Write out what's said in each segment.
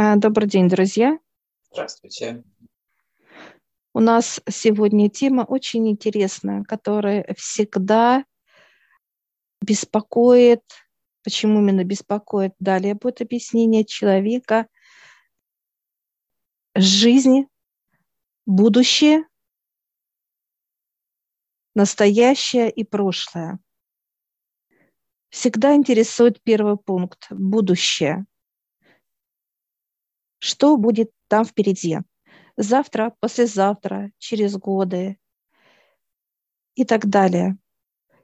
А, добрый день, друзья. Здравствуйте. У нас сегодня тема очень интересная, которая всегда беспокоит, почему именно беспокоит, далее будет объяснение человека, жизнь, будущее, настоящее и прошлое. Всегда интересует первый пункт – будущее. Что будет там впереди? Завтра, послезавтра, через годы и так далее.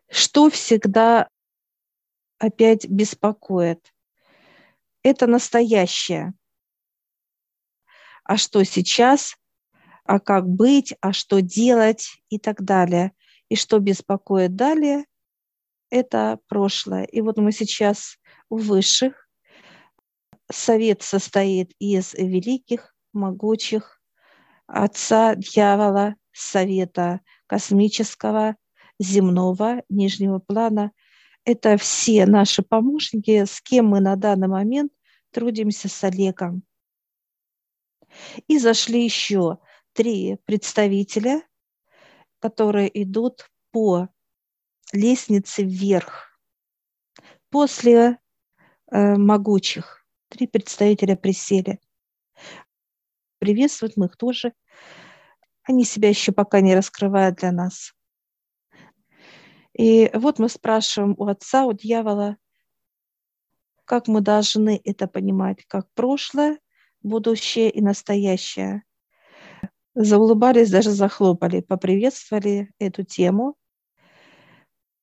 Что всегда опять беспокоит? Это настоящее. А что сейчас? А как быть? А что делать? И так далее. И что беспокоит далее? Это прошлое. И вот мы сейчас у высших, совет состоит из великих, могучих, отца дьявола, совета космического, земного, нижнего плана. Это все наши помощники, с кем мы на данный момент трудимся с Олегом. И зашли еще три представителя, которые идут по лестнице вверх после э, могучих три представителя присели. Приветствовать мы их тоже. Они себя еще пока не раскрывают для нас. И вот мы спрашиваем у отца, у дьявола, как мы должны это понимать, как прошлое, будущее и настоящее. Заулыбались, даже захлопали, поприветствовали эту тему.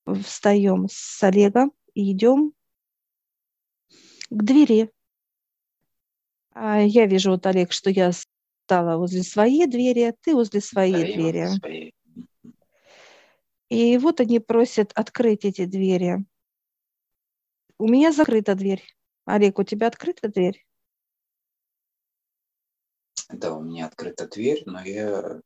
Встаем с Олегом и идем к двери. А я вижу, вот, Олег, что я стала возле своей двери, ты возле своей да, двери. Возле своей. И вот они просят открыть эти двери. У меня закрыта дверь. Олег, у тебя открыта дверь? Да, у меня открыта дверь, но я,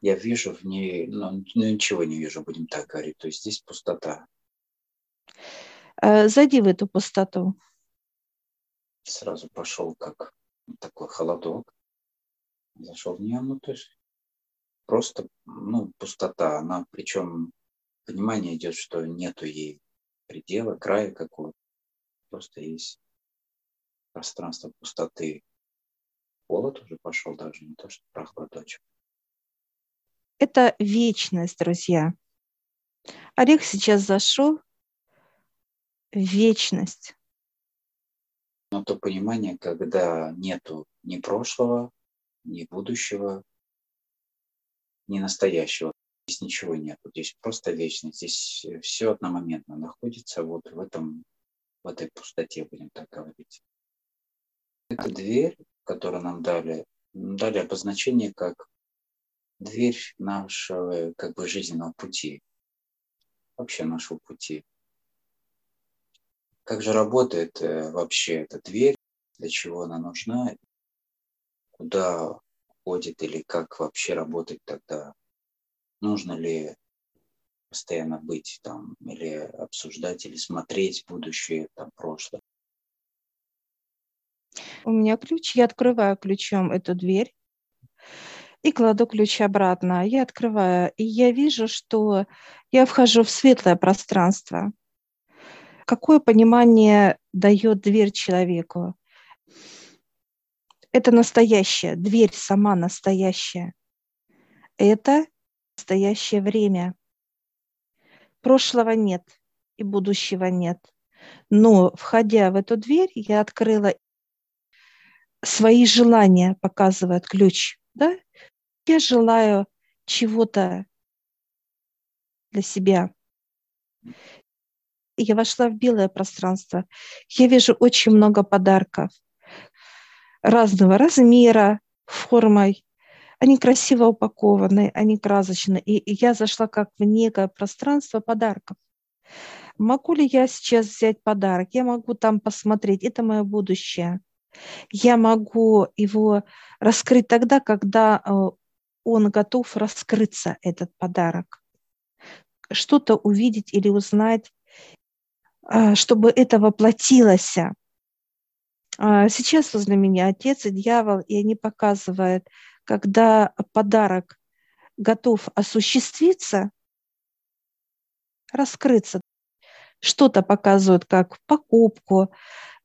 я вижу в ней, ну, ну ничего не вижу, будем так говорить. То есть здесь пустота. Э, зайди в эту пустоту сразу пошел как такой холодок. Зашел в нее, ну то есть просто ну, пустота. Она причем понимание идет, что нету ей предела, края какого-то. Просто есть пространство пустоты. Холод уже пошел даже, не то что прохладочек. Это вечность, друзья. Орех сейчас зашел вечность но то понимание, когда нету ни прошлого, ни будущего, ни настоящего. Здесь ничего нет. Здесь просто вечность. Здесь все одномоментно находится вот в этом, в этой пустоте, будем так говорить. Эта дверь, которую нам дали, дали обозначение как дверь нашего как бы жизненного пути, вообще нашего пути. Как же работает э, вообще эта дверь, для чего она нужна, куда ходит или как вообще работать тогда? Нужно ли постоянно быть там или обсуждать, или смотреть будущее, там, прошлое? У меня ключ, я открываю ключом эту дверь и кладу ключ обратно. Я открываю, и я вижу, что я вхожу в светлое пространство. Какое понимание дает дверь человеку? Это настоящее, дверь сама настоящая. Это настоящее время. Прошлого нет и будущего нет. Но, входя в эту дверь, я открыла свои желания, показывает ключ. Да? Я желаю чего-то для себя я вошла в белое пространство. Я вижу очень много подарков разного размера, формой. Они красиво упакованы, они красочны. И, я зашла как в некое пространство подарков. Могу ли я сейчас взять подарок? Я могу там посмотреть. Это мое будущее. Я могу его раскрыть тогда, когда э, он готов раскрыться, этот подарок. Что-то увидеть или узнать чтобы это воплотилось. А, сейчас возле меня отец и дьявол, и они показывают, когда подарок готов осуществиться, раскрыться. Что-то показывают как покупку,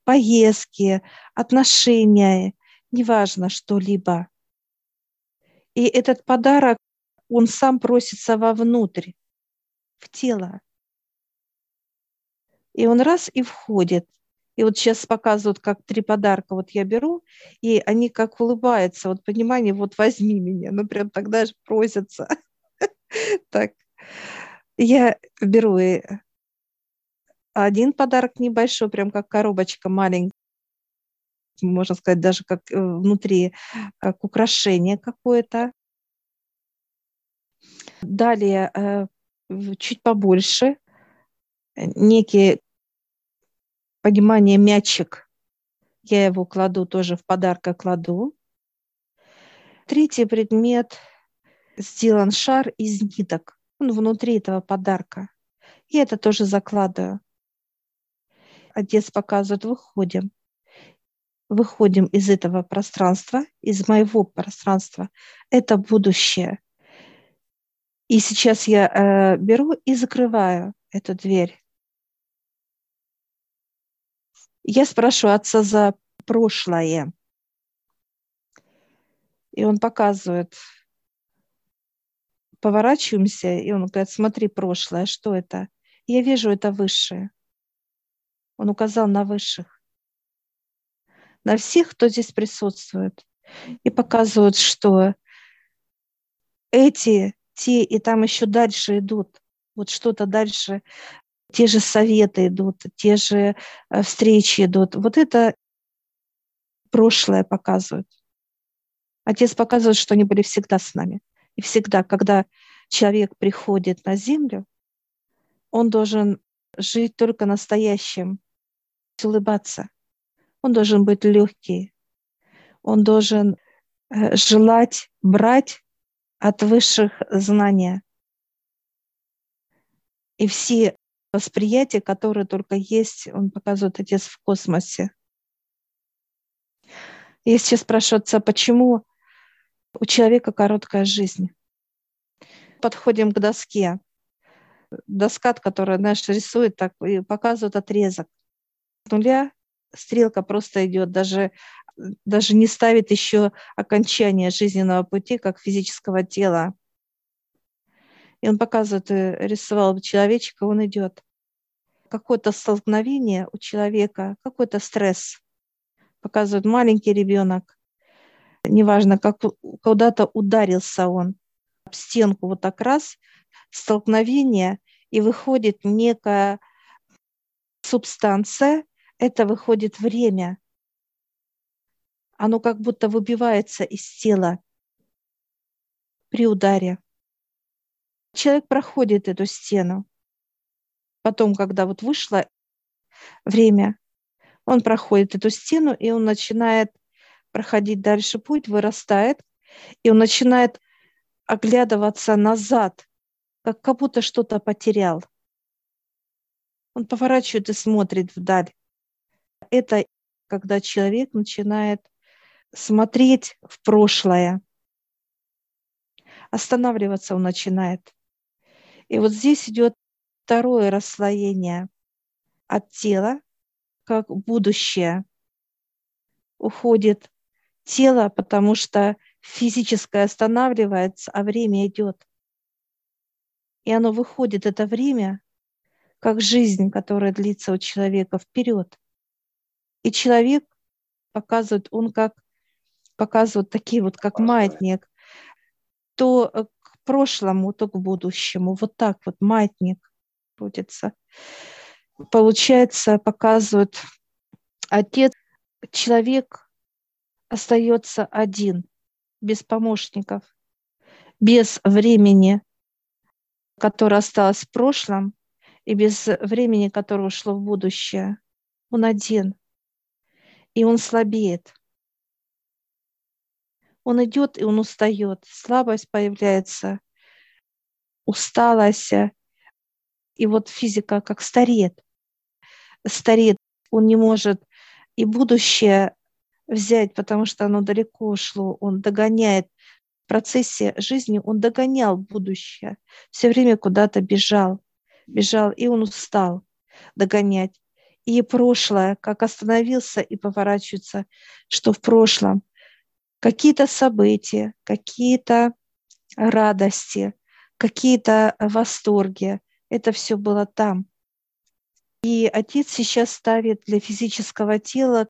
поездки, отношения, неважно что-либо. И этот подарок, он сам просится вовнутрь, в тело. И он раз и входит. И вот сейчас показывают, как три подарка вот я беру, и они как улыбаются, вот понимание, вот возьми меня, ну прям тогда же просятся. Так, я беру и один подарок небольшой, прям как коробочка маленькая, можно сказать, даже как э, внутри, как украшение какое-то. Далее э, чуть побольше, некий понимание мячик. Я его кладу тоже в подарка кладу. Третий предмет сделан шар из ниток. Он внутри этого подарка. И это тоже закладываю. Отец показывает, выходим. Выходим из этого пространства, из моего пространства. Это будущее. И сейчас я э, беру и закрываю эту дверь. Я спрашиваю отца за прошлое. И он показывает, поворачиваемся, и он говорит, смотри, прошлое, что это? Я вижу это высшее. Он указал на высших, на всех, кто здесь присутствует. И показывают, что эти, те и там еще дальше идут. Вот что-то дальше те же советы идут, те же э, встречи идут. Вот это прошлое показывает. Отец показывает, что они были всегда с нами. И всегда, когда человек приходит на землю, он должен жить только настоящим, улыбаться. Он должен быть легкий. Он должен э, желать брать от высших знания. И все восприятие, которое только есть, он показывает Отец в космосе. Я сейчас спрашиваю отца, почему у человека короткая жизнь? Подходим к доске. Доска, которая, знаешь, рисует так и показывает отрезок. С нуля стрелка просто идет, даже, даже не ставит еще окончание жизненного пути, как физического тела. И он показывает, э, рисовал человечка, он идет. Какое-то столкновение у человека, какой-то стресс. Показывает маленький ребенок. Неважно, как куда-то ударился он об стенку вот так раз, столкновение, и выходит некая субстанция, это выходит время. Оно как будто выбивается из тела при ударе человек проходит эту стену. Потом, когда вот вышло время, он проходит эту стену, и он начинает проходить дальше путь, вырастает, и он начинает оглядываться назад, как, как будто что-то потерял. Он поворачивает и смотрит вдаль. Это когда человек начинает смотреть в прошлое. Останавливаться он начинает. И вот здесь идет второе расслоение от тела, как будущее. Уходит тело, потому что физическое останавливается, а время идет. И оно выходит, это время, как жизнь, которая длится у человека вперед. И человек показывает, он как показывает такие вот, как маятник, то э, прошлому, то к будущему. Вот так вот маятник крутится. Получается, показывают отец, человек остается один, без помощников, без времени, которое осталось в прошлом, и без времени, которое ушло в будущее. Он один, и он слабеет. Он идет, и он устает. Слабость появляется, усталость. И вот физика как стареет. Стареет. Он не может и будущее взять, потому что оно далеко ушло, он догоняет в процессе жизни, он догонял будущее, все время куда-то бежал, бежал, и он устал догонять. И прошлое, как остановился и поворачивается, что в прошлом какие-то события, какие-то радости, какие-то восторги, это все было там. И отец сейчас ставит для физического тела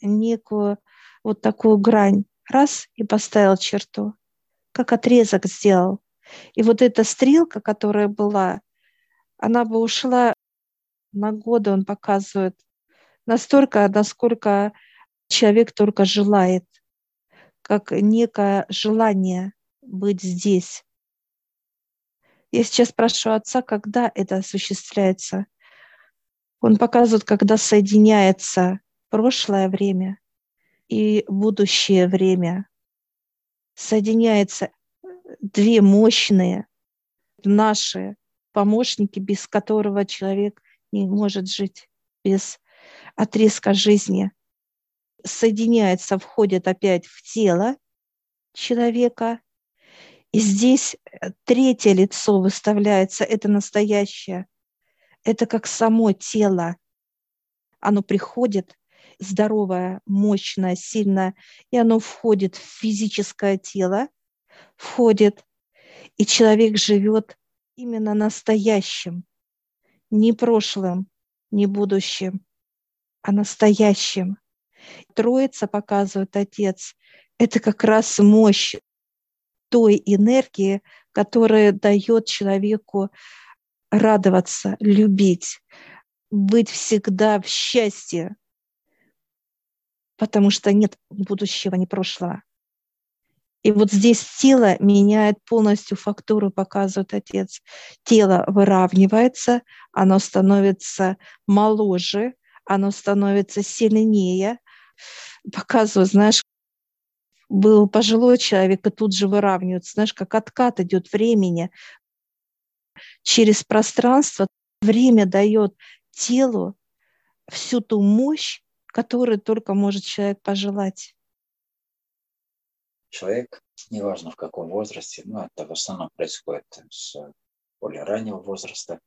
некую вот такую грань. Раз и поставил черту, как отрезок сделал. И вот эта стрелка, которая была, она бы ушла на годы, он показывает, настолько, насколько человек только желает, как некое желание быть здесь. Я сейчас спрашиваю отца, когда это осуществляется. Он показывает, когда соединяется прошлое время и будущее время. Соединяются две мощные наши помощники, без которого человек не может жить, без отрезка жизни. Соединяется, входит опять в тело человека. И здесь третье лицо выставляется, это настоящее. Это как само тело. Оно приходит здоровое, мощное, сильное, и оно входит в физическое тело, входит, и человек живет именно настоящим, не прошлым, не будущим, а настоящим. Троица показывает Отец. Это как раз мощь той энергии, которая дает человеку радоваться, любить, быть всегда в счастье, потому что нет будущего, ни прошлого. И вот здесь тело меняет полностью фактуру, показывает отец. Тело выравнивается, оно становится моложе, оно становится сильнее. Показывает, знаешь, был пожилой человек, и тут же выравнивается, знаешь, как откат идет времени через пространство. Время дает телу всю ту мощь, которую только может человек пожелать. Человек, неважно в каком возрасте, но это в основном происходит с более раннего возраста,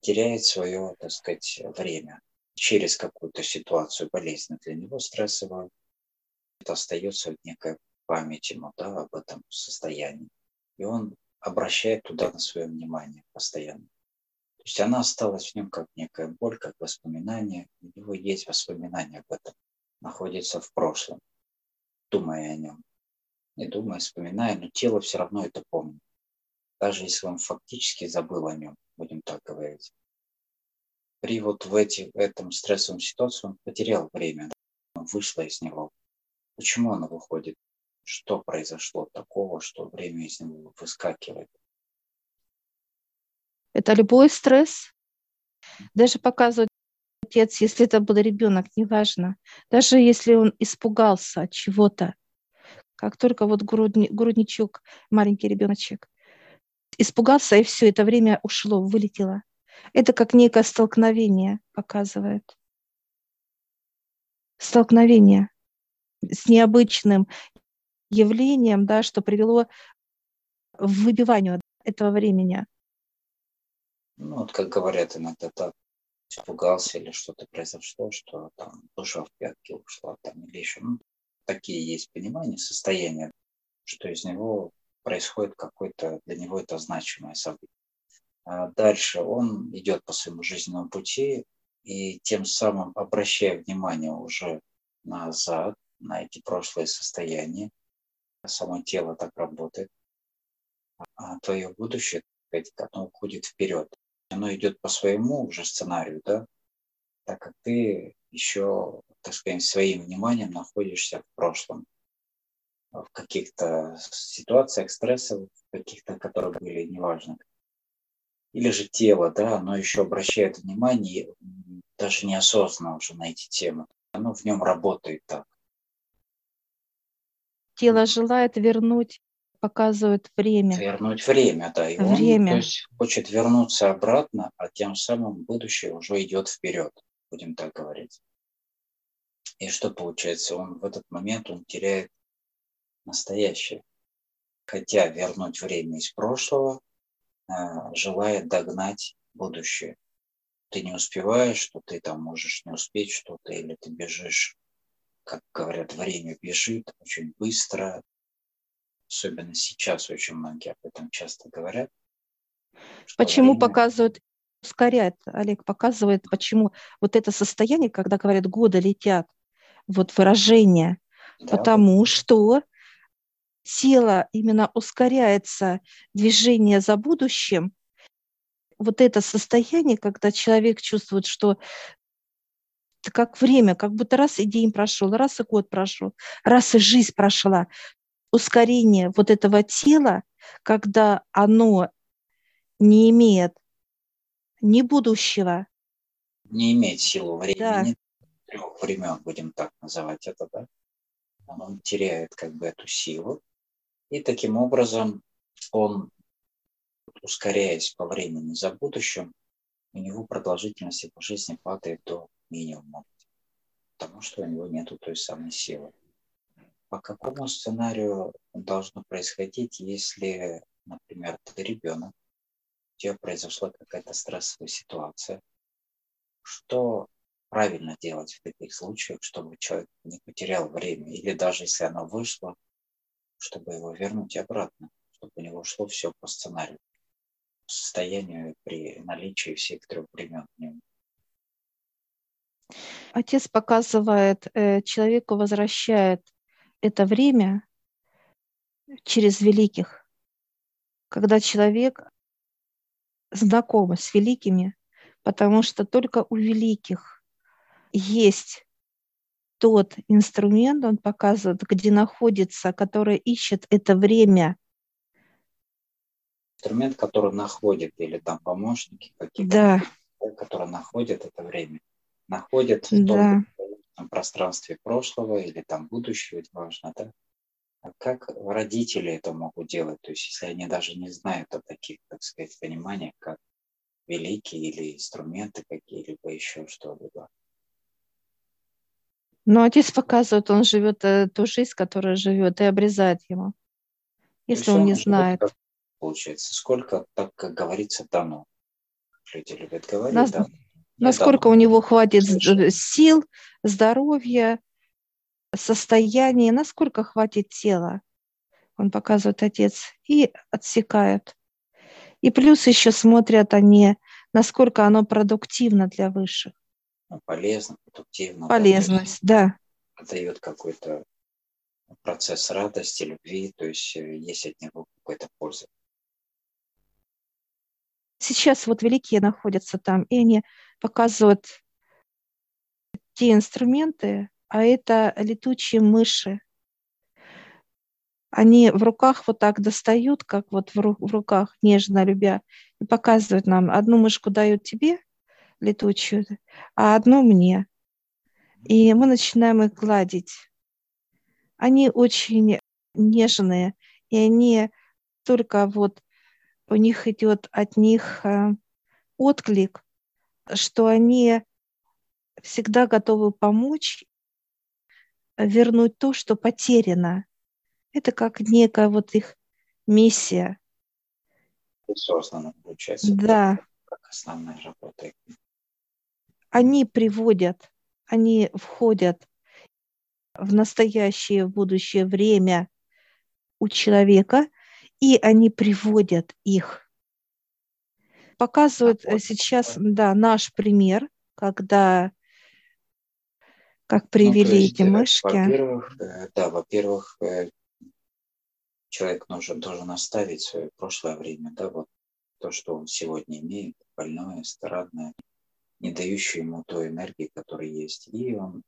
теряет свое, так сказать, время через какую-то ситуацию болезненную для него, стрессовую. Это остается некая память ему да, об этом состоянии. И он обращает туда на свое внимание постоянно. То есть она осталась в нем как некая боль, как воспоминание. У него есть воспоминания об этом. Находится в прошлом, думая о нем. Не думая, вспоминая, но тело все равно это помнит. Даже если он фактически забыл о нем, будем так говорить. При вот в, эти, этом стрессовом ситуации он потерял время, он вышло из него. Почему оно выходит? Что произошло такого, что время из него выскакивает? Это любой стресс. Даже показывает отец, если это был ребенок, неважно. Даже если он испугался от чего-то, как только вот грудни, грудничок, маленький ребеночек, испугался, и все, это время ушло, вылетело. Это как некое столкновение показывает. Столкновение с необычным явлением, да, что привело к выбиванию этого времени. Ну, вот как говорят иногда так, испугался или что-то произошло, что там душа в пятки ушла там или еще. Ну, такие есть понимания, состояния, что из него происходит какое-то, для него это значимое событие. А дальше он идет по своему жизненному пути и тем самым обращая внимание уже назад, на эти прошлые состояния, само тело так работает, а твое будущее, оно уходит вперед оно идет по своему уже сценарию, да, так как ты еще, так сказать, своим вниманием находишься в прошлом, в каких-то ситуациях стрессовых, каких-то, которые были неважно. Или же тело, да, оно еще обращает внимание, даже неосознанно уже на эти темы. Оно в нем работает так. Тело желает вернуть показывает время. Вернуть время, да. И время. он то есть, хочет вернуться обратно, а тем самым будущее уже идет вперед, будем так говорить. И что получается? Он в этот момент он теряет настоящее. Хотя вернуть время из прошлого, э, желает догнать будущее. Ты не успеваешь, что ты там можешь не успеть что-то, или ты бежишь, как говорят, время бежит очень быстро. Особенно сейчас очень многие об этом часто говорят. Почему время... показывают ускоряет, Олег показывает, почему вот это состояние, когда говорят, годы летят, вот выражение, да. потому что тело именно ускоряется движение за будущим, вот это состояние, когда человек чувствует, что как время, как будто раз и день прошел, раз и год прошел, раз и жизнь прошла. Ускорение вот этого тела, когда оно не имеет ни будущего. Не имеет силу времени, да. трех времен, будем так называть это, да? Он теряет как бы эту силу. И таким образом он, ускоряясь по времени за будущим, у него продолжительность его жизни падает до минимума, потому что у него нет той самой силы. По какому сценарию должно происходить, если, например, ты ребенок, у тебя произошла какая-то стрессовая ситуация, что правильно делать в таких случаях, чтобы человек не потерял время, или даже если оно вышло, чтобы его вернуть обратно, чтобы у него шло все по сценарию, состоянию при наличии всех трех времен в нем. Отец показывает, э, человеку возвращает это время через великих, когда человек знаком с великими, потому что только у великих есть тот инструмент, он показывает, где находится, который ищет это время. Инструмент, который находит, или там помощники какие-то, да. которые находят это время, находят в том да. пространстве прошлого или там будущего, важно, да? А как родители это могут делать? То есть, если они даже не знают о таких, так сказать, пониманиях, как великие или инструменты какие-либо, еще что-либо. Но отец показывает, он живет э, ту жизнь, которая живет, и обрезает ему, если он, он не знает. Как, получается, сколько, так как говорится, дано. Люди любят говорить, Нас, да. Насколько у него хватит Слушай. сил, здоровья, состояния, насколько хватит тела. Он показывает отец и отсекает. И плюс еще смотрят они, насколько оно продуктивно для высших. Ну, полезно, продуктивно. Полезность, да. Дает какой-то процесс радости, любви, то есть э, есть от него какая-то польза. Сейчас вот великие находятся там, и они показывают те инструменты, а это летучие мыши. Они в руках вот так достают, как вот в, ру- в руках, нежно любя, и показывают нам, одну мышку дают тебе, летучую, а одну мне. И мы начинаем их гладить. Они очень нежные, и они только вот у них идет от них э, отклик, что они всегда готовы помочь вернуть то, что потеряно. Это как некая вот их миссия. Создана, получается. Да. Как основная работа они приводят, они входят в настоящее, в будущее время у человека, и они приводят их. Показывают сейчас, да, наш пример, когда как привели ну, есть, эти э, мышки. Во-первых, э, да, во-первых, э, человек нужен, должен оставить свое прошлое время, да, вот то, что он сегодня имеет, больное, странное, не дающую ему той энергии, которая есть. И он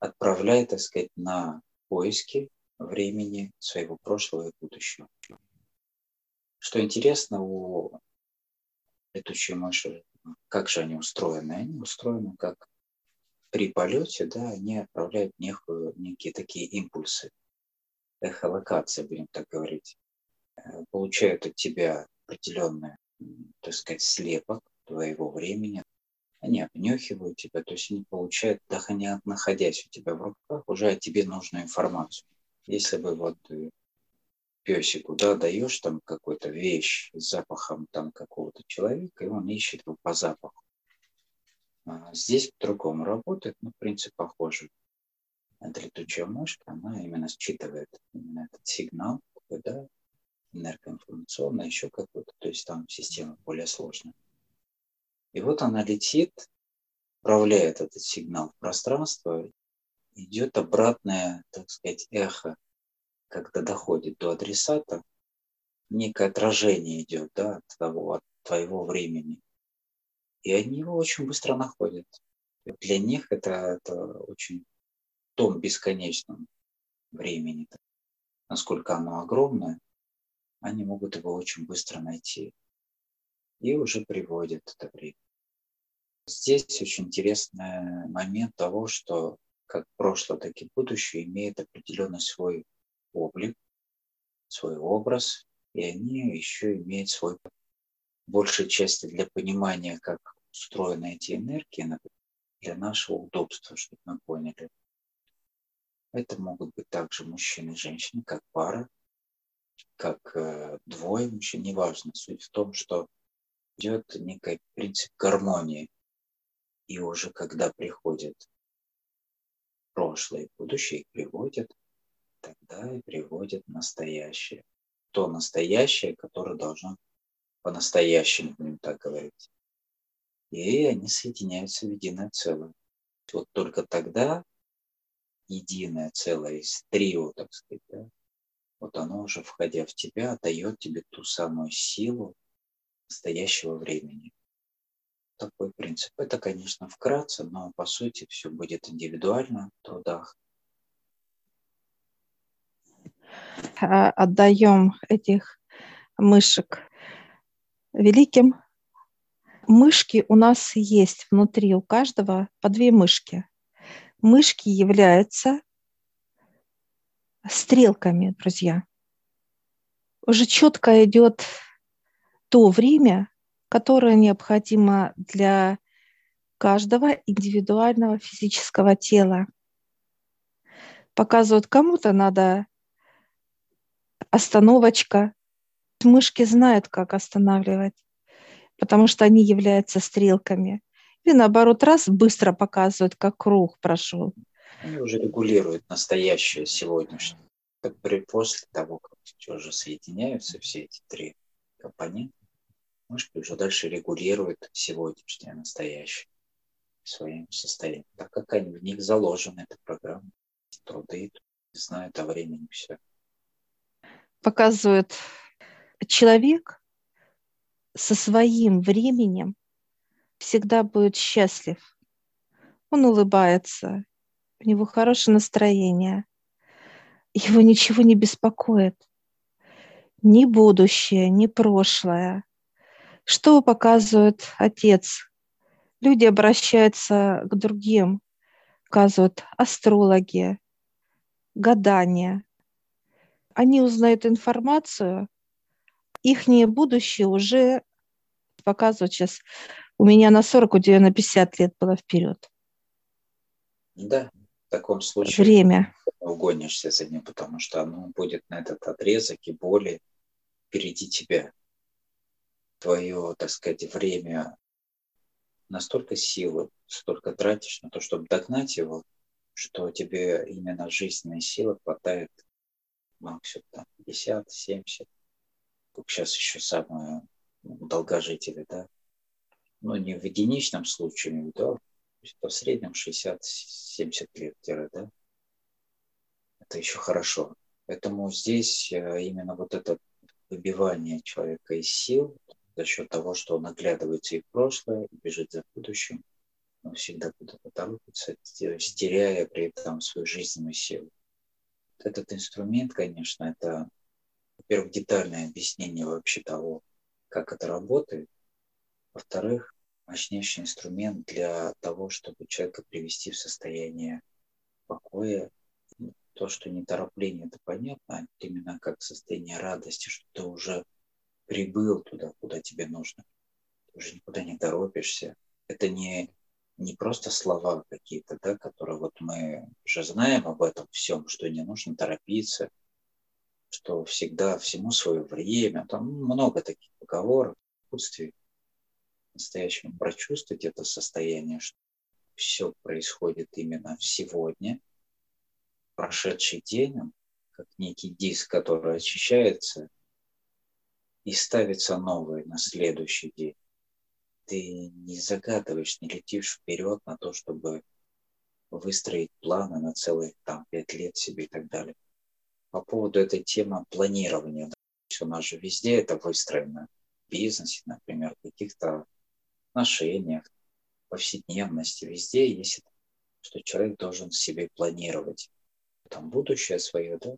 отправляет, так сказать, на поиски времени своего прошлого и будущего. Что интересно у летучей мыши, как же они устроены? Они устроены как при полете, да, они отправляют некую, некие такие импульсы, эхолокация, будем так говорить, э, получают от тебя определенный, так сказать, слепок твоего времени, они обнюхивают тебя, то есть они получают, даже не находясь у тебя в руках, уже о тебе нужную информацию. Если бы вот песику, да, даешь там какую-то вещь с запахом там какого-то человека, и он ищет его по запаху. А здесь по-другому работает, но принцип похожий. Эта летучая мышка, она именно считывает именно этот сигнал, да, энергоинформационный, еще какой-то, то есть там система более сложная. И вот она летит, управляет этот сигнал в пространство, идет обратное, так сказать, эхо когда доходит до адресата, некое отражение идет да, от того, от твоего времени. И они его очень быстро находят. Для них это, это очень том бесконечном времени, насколько оно огромное, они могут его очень быстро найти. И уже приводят это время. Здесь очень интересный момент того, что как прошлое, так и будущее имеет определенный свой облик, свой образ, и они еще имеют свой большей части для понимания, как устроены эти энергии, для нашего удобства, чтобы мы поняли. Это могут быть также мужчины и женщины, как пара, как э, двое мужчин, неважно. Суть в том, что идет некий принцип гармонии. И уже когда приходит прошлое и будущее, их приводят тогда и приводит настоящее. То настоящее, которое должно по-настоящему, будем так говорить. И они соединяются в единое целое. Вот только тогда единое целое из трио, так сказать, да, вот оно уже, входя в тебя, дает тебе ту самую силу настоящего времени. Такой принцип. Это, конечно, вкратце, но по сути все будет индивидуально в трудах. А, отдаем этих мышек великим. Мышки у нас есть внутри у каждого по две мышки. Мышки являются стрелками, друзья. Уже четко идет то время, которое необходимо для каждого индивидуального физического тела. Показывают, кому-то надо остановочка. Мышки знают, как останавливать, потому что они являются стрелками. И наоборот, раз быстро показывают, как круг прошел. Они уже регулируют настоящее сегодняшнее. Как при, после того, как уже соединяются все эти три компонента, мышки уже дальше регулируют сегодняшнее настоящее своим состоянием, так как они в них заложены, эта программа, труды, знают о времени все показывает человек со своим временем всегда будет счастлив. Он улыбается, у него хорошее настроение, его ничего не беспокоит. Ни будущее, ни прошлое. Что показывает отец? Люди обращаются к другим, показывают астрологи, гадания они узнают информацию, их будущее уже показывают сейчас. У меня на 40, у тебя на 50 лет было вперед. Да, в таком случае время. угонишься за ним, потому что оно будет на этот отрезок и более впереди тебя. Твое, так сказать, время настолько силы, столько тратишь на то, чтобы догнать его, что тебе именно жизненной силы хватает максимум там 50, 70. Как сейчас еще самые ну, долгожители, да. Но не в единичном случае, да, в среднем 60-70 лет, да. Это еще хорошо. Поэтому здесь э, именно вот это выбивание человека из сил за счет того, что он оглядывается и в прошлое, и бежит за будущим, он всегда куда-то торопится, теряя при этом свою жизненную силу этот инструмент, конечно, это, во-первых, детальное объяснение вообще того, как это работает. Во-вторых, мощнейший инструмент для того, чтобы человека привести в состояние покоя. То, что неторопление, это понятно, а именно как состояние радости, что ты уже прибыл туда, куда тебе нужно. Ты уже никуда не торопишься, Это не, не просто слова какие-то, да, которые вот мы же знаем об этом всем, что не нужно торопиться, что всегда всему свое время. Там много таких поговорок, отсутствие настоящему прочувствовать это состояние, что все происходит именно сегодня, прошедший день, как некий диск, который очищается и ставится новый на следующий день. Ты не загадываешь, не летишь вперед на то, чтобы выстроить планы на целых там пять лет себе и так далее. По поводу этой темы планирования. У нас же везде это выстроено. В бизнесе, например, в каких-то отношениях, повседневности. Везде есть, что человек должен себе планировать там будущее свое, да,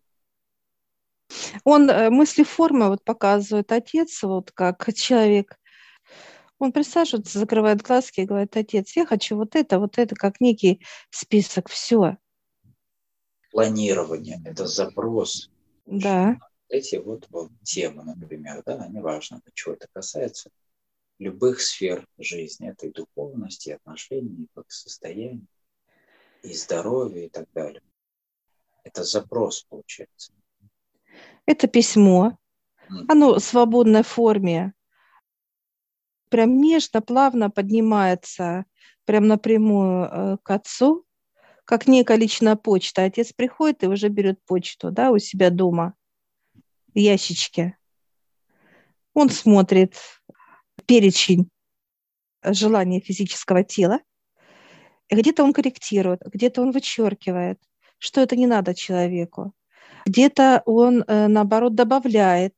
он э, мысли формы вот показывает отец, вот как человек. Он присаживается, закрывает глазки и говорит, отец, я хочу вот это, вот это, как некий список, все. Планирование – это запрос. Да. Эти вот, вот темы, например, да, они важны, чего это касается любых сфер жизни, это и духовности, и отношений, и состояния, и здоровья и так далее. Это запрос, получается. Это письмо. Оно в свободной форме. Прям нежно, плавно поднимается прям напрямую э, к отцу, как некая личная почта. Отец приходит и уже берет почту да, у себя дома в ящичке. Он смотрит перечень желаний физического тела. Где-то он корректирует, где-то он вычеркивает, что это не надо человеку. Где-то он, э, наоборот, добавляет,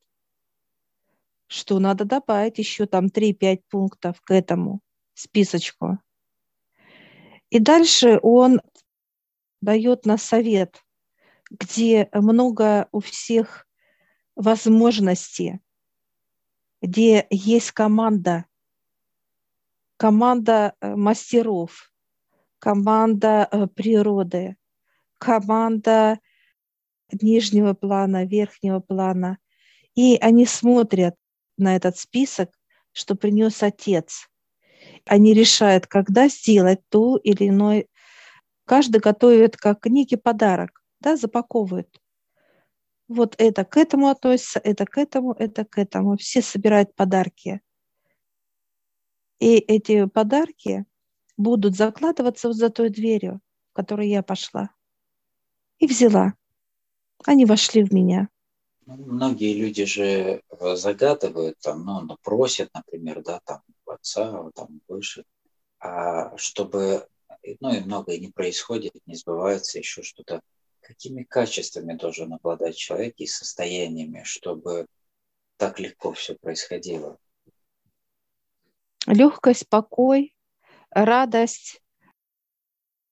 что надо добавить еще там 3-5 пунктов к этому списочку. И дальше он дает на совет, где много у всех возможностей, где есть команда, команда э, мастеров, команда э, природы, команда нижнего плана, верхнего плана. И они смотрят на этот список, что принес отец. Они решают, когда сделать то или иное. Каждый готовит как некий подарок, да, запаковывает. Вот это к этому относится, это к этому, это к этому. Все собирают подарки. И эти подарки будут закладываться вот за той дверью, в которую я пошла. И взяла. Они вошли в меня. Многие люди же э, загадывают, там, ну, ну, просят, например, да, там, отца, там, выше, а чтобы, ну, и многое не происходит, не сбывается, еще что-то. Какими качествами должен обладать человек и состояниями, чтобы так легко все происходило? Легкость, покой, радость,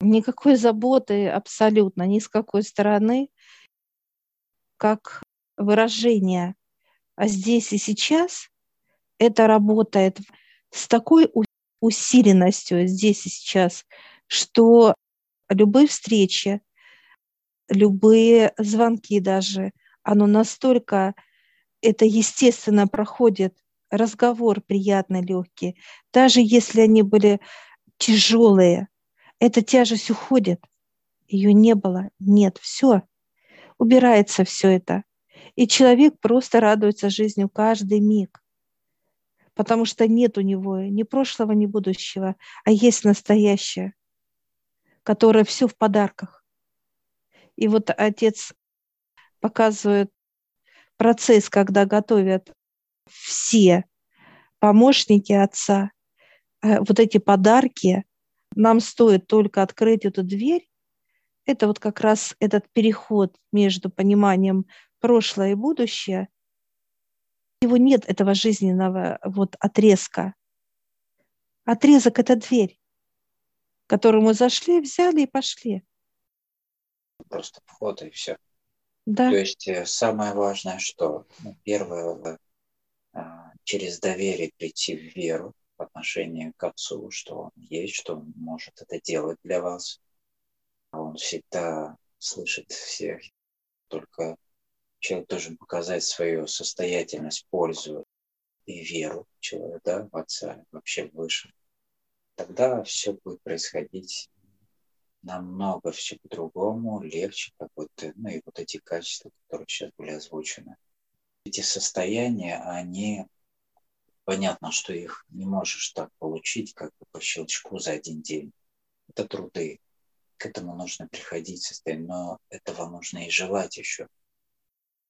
никакой заботы абсолютно ни с какой стороны как выражение а здесь и сейчас, это работает с такой усиленностью здесь и сейчас, что любые встречи, любые звонки даже, оно настолько, это естественно проходит, разговор приятный, легкий, даже если они были тяжелые, эта тяжесть уходит, ее не было, нет, все, убирается все это. И человек просто радуется жизнью каждый миг, потому что нет у него ни прошлого, ни будущего, а есть настоящее, которое все в подарках. И вот отец показывает процесс, когда готовят все помощники отца, э, вот эти подарки, нам стоит только открыть эту дверь, это вот как раз этот переход между пониманием прошлое и будущее. Его нет, этого жизненного вот отрезка. Отрезок – это дверь, которую мы зашли, взяли и пошли. Просто вход и все. Да. То есть э, самое важное, что ну, первое, э, через доверие прийти в веру в отношении к Отцу, что Он есть, что Он может это делать для вас – он всегда слышит всех. Только человек должен показать свою состоятельность, пользу и веру человека, да, в Отца, вообще выше. тогда все будет происходить намного все по-другому, легче какой-то, ну и вот эти качества, которые сейчас были озвучены. Эти состояния, они, понятно, что их не можешь так получить, как бы по щелчку за один день. Это труды. К этому нужно приходить состояние, но этого нужно и желать еще.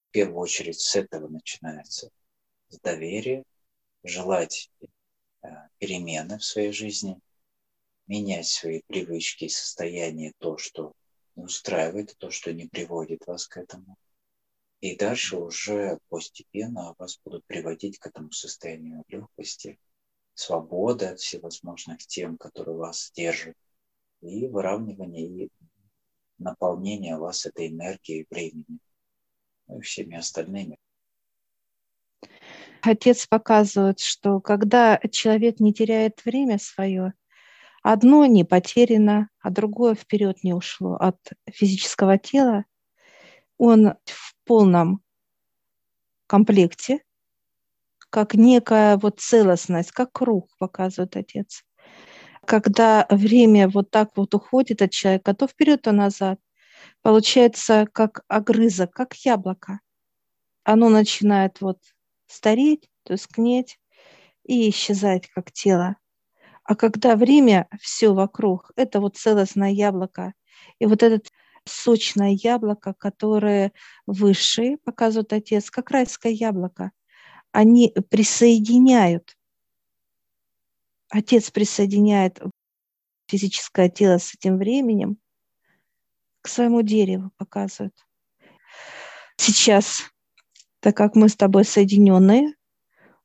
В первую очередь с этого начинается. С доверия, желать э, перемены в своей жизни – менять свои привычки и состояние, то, что не устраивает, то, что не приводит вас к этому. И дальше уже постепенно вас будут приводить к этому состоянию легкости, свободы от всевозможных тем, которые вас держат, и выравнивание и наполнение вас этой энергией времени, ну и всеми остальными. Отец показывает, что когда человек не теряет время свое, Одно не потеряно, а другое вперед не ушло от физического тела. Он в полном комплекте, как некая вот целостность, как круг, показывает отец. Когда время вот так вот уходит от человека, то вперед, то назад, получается как огрызок, как яблоко. Оно начинает вот стареть, тускнеть и исчезать как тело. А когда время все вокруг, это вот целостное яблоко. И вот этот сочное яблоко, которое высшие, показывает отец, как райское яблоко, они присоединяют, отец присоединяет физическое тело с этим временем к своему дереву, показывает. Сейчас, так как мы с тобой соединенные,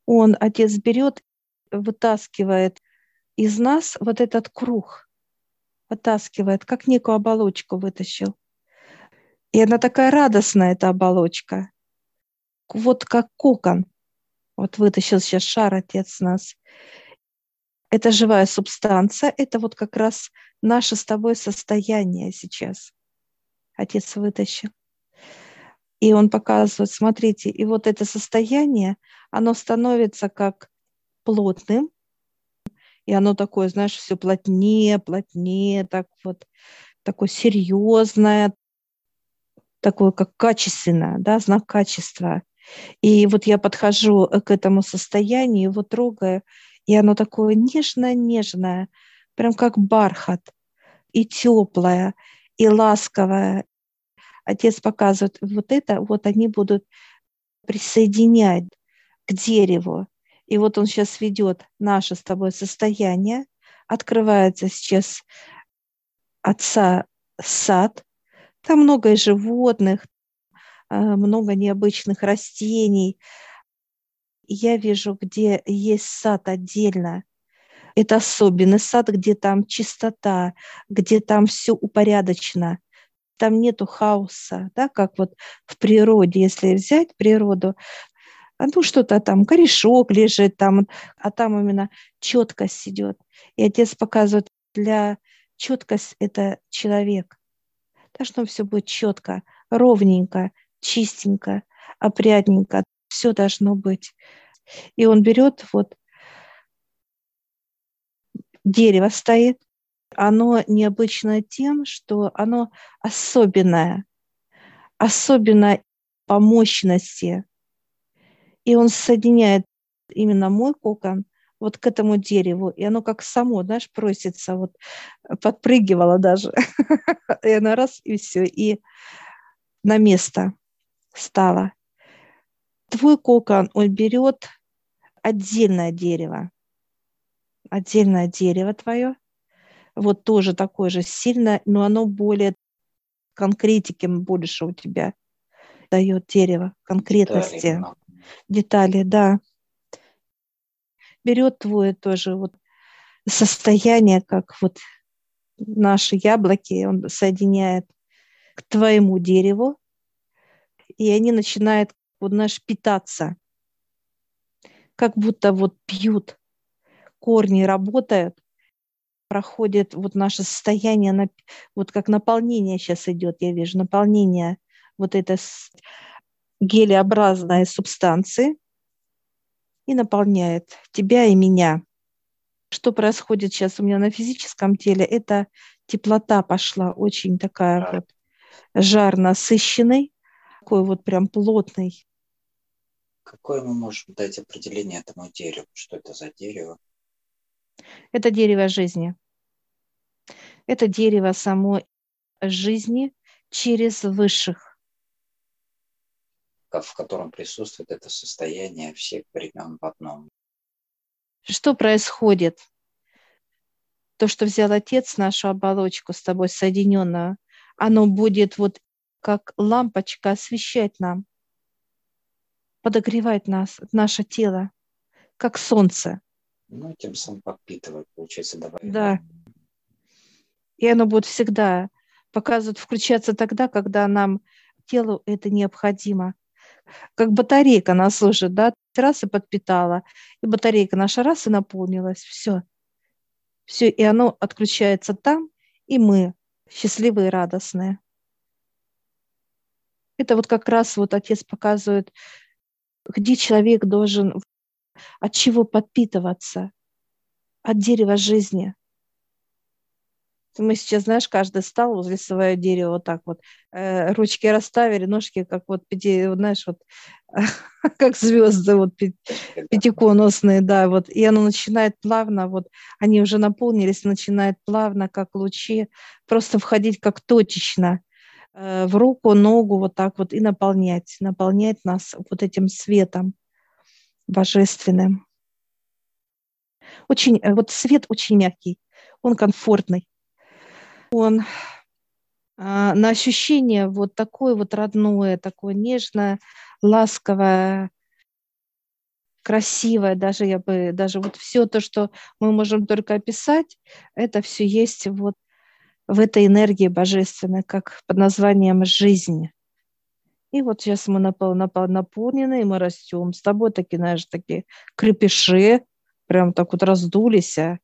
он, отец берет, вытаскивает из нас вот этот круг вытаскивает, как некую оболочку вытащил. И она такая радостная, эта оболочка. Вот как кокон. Вот вытащил сейчас шар отец нас. Это живая субстанция, это вот как раз наше с тобой состояние сейчас. Отец вытащил. И он показывает, смотрите, и вот это состояние, оно становится как плотным, и оно такое, знаешь, все плотнее, плотнее, так вот, такое серьезное, такое как качественное, да, знак качества. И вот я подхожу к этому состоянию, его трогаю, и оно такое нежное-нежное, прям как бархат, и теплое, и ласковое. Отец показывает, вот это, вот они будут присоединять к дереву. И вот он сейчас ведет наше с тобой состояние. Открывается сейчас отца сад. Там много животных, а, много необычных растений. Я вижу, где есть сад отдельно. Это особенный сад, где там чистота, где там все упорядочено. Там нету хаоса, да, как вот в природе, если взять природу, а ну что-то там, корешок лежит там, а там именно четкость идет. И отец показывает, для четкость это человек. Должно все будет четко, ровненько, чистенько, опрятненько. Все должно быть. И он берет вот дерево стоит, оно необычное тем, что оно особенное, особенно по мощности, и он соединяет именно мой кокон вот к этому дереву, и оно как само, знаешь, просится, вот подпрыгивало даже, и оно раз, и все, и на место стало. Твой кокон, он берет отдельное дерево, отдельное дерево твое, вот тоже такое же сильное, но оно более конкретики больше у тебя дает дерево, конкретности. Да, детали, да. Берет твое тоже вот состояние, как вот наши яблоки, он соединяет к твоему дереву, и они начинают вот наш питаться, как будто вот пьют, корни работают, проходит вот наше состояние, вот как наполнение сейчас идет, я вижу, наполнение вот это гелеобразной субстанции и наполняет тебя и меня, Что происходит сейчас у меня на физическом теле? Это теплота пошла, очень такая жар. вот жар насыщенный, такой вот прям плотный. Какое мы можем дать определение этому дереву? Что это за дерево? Это дерево жизни. Это дерево самой жизни через высших. В котором присутствует это состояние всех времен в одном. Что происходит? То, что взял Отец нашу оболочку с тобой соединенную, оно будет вот как лампочка освещать нам, подогревать нас, наше тело, как солнце. Ну, тем самым подпитывать, получается, давай. Да. И оно будет всегда показывать, включаться тогда, когда нам телу это необходимо. Как батарейка нас служит, да, раз и подпитала, и батарейка наша раз и наполнилась, все. Все, и оно отключается там, и мы счастливые и радостные. Это вот как раз вот отец показывает, где человек должен от чего подпитываться? От дерева жизни. Мы сейчас, знаешь, каждый стал возле своего дерева вот так вот. Э, ручки расставили, ножки как вот, пяти, знаешь, вот как звезды вот пятиконусные, да, вот. И оно начинает плавно, вот они уже наполнились, начинает плавно, как лучи, просто входить как точечно э, в руку, ногу вот так вот и наполнять, наполнять нас вот этим светом божественным. Очень, э, вот свет очень мягкий, он комфортный он а, на ощущение вот такое вот родное, такое нежное, ласковое, красивое, даже я бы, даже вот все то, что мы можем только описать, это все есть вот в этой энергии божественной, как под названием жизнь. И вот сейчас мы напол, напол, наполнены, и мы растем. С тобой такие, знаешь, такие крепыши, прям так вот раздулись, а.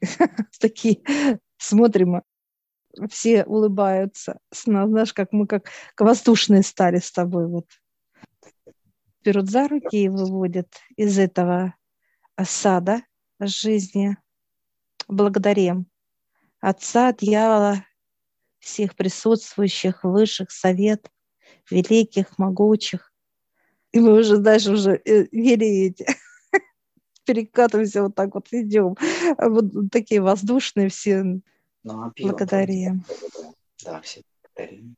такие смотрим, все улыбаются. Знаешь, как мы как воздушные стали с тобой. Вот. Берут за руки и выводят из этого осада жизни. Благодарим Отца, Дьявола, всех присутствующих, высших, совет, великих, могучих. И мы уже дальше уже э, перекатываемся вот так вот идем. Вот такие воздушные все. Ну, а благодарим. Да, все благодарим.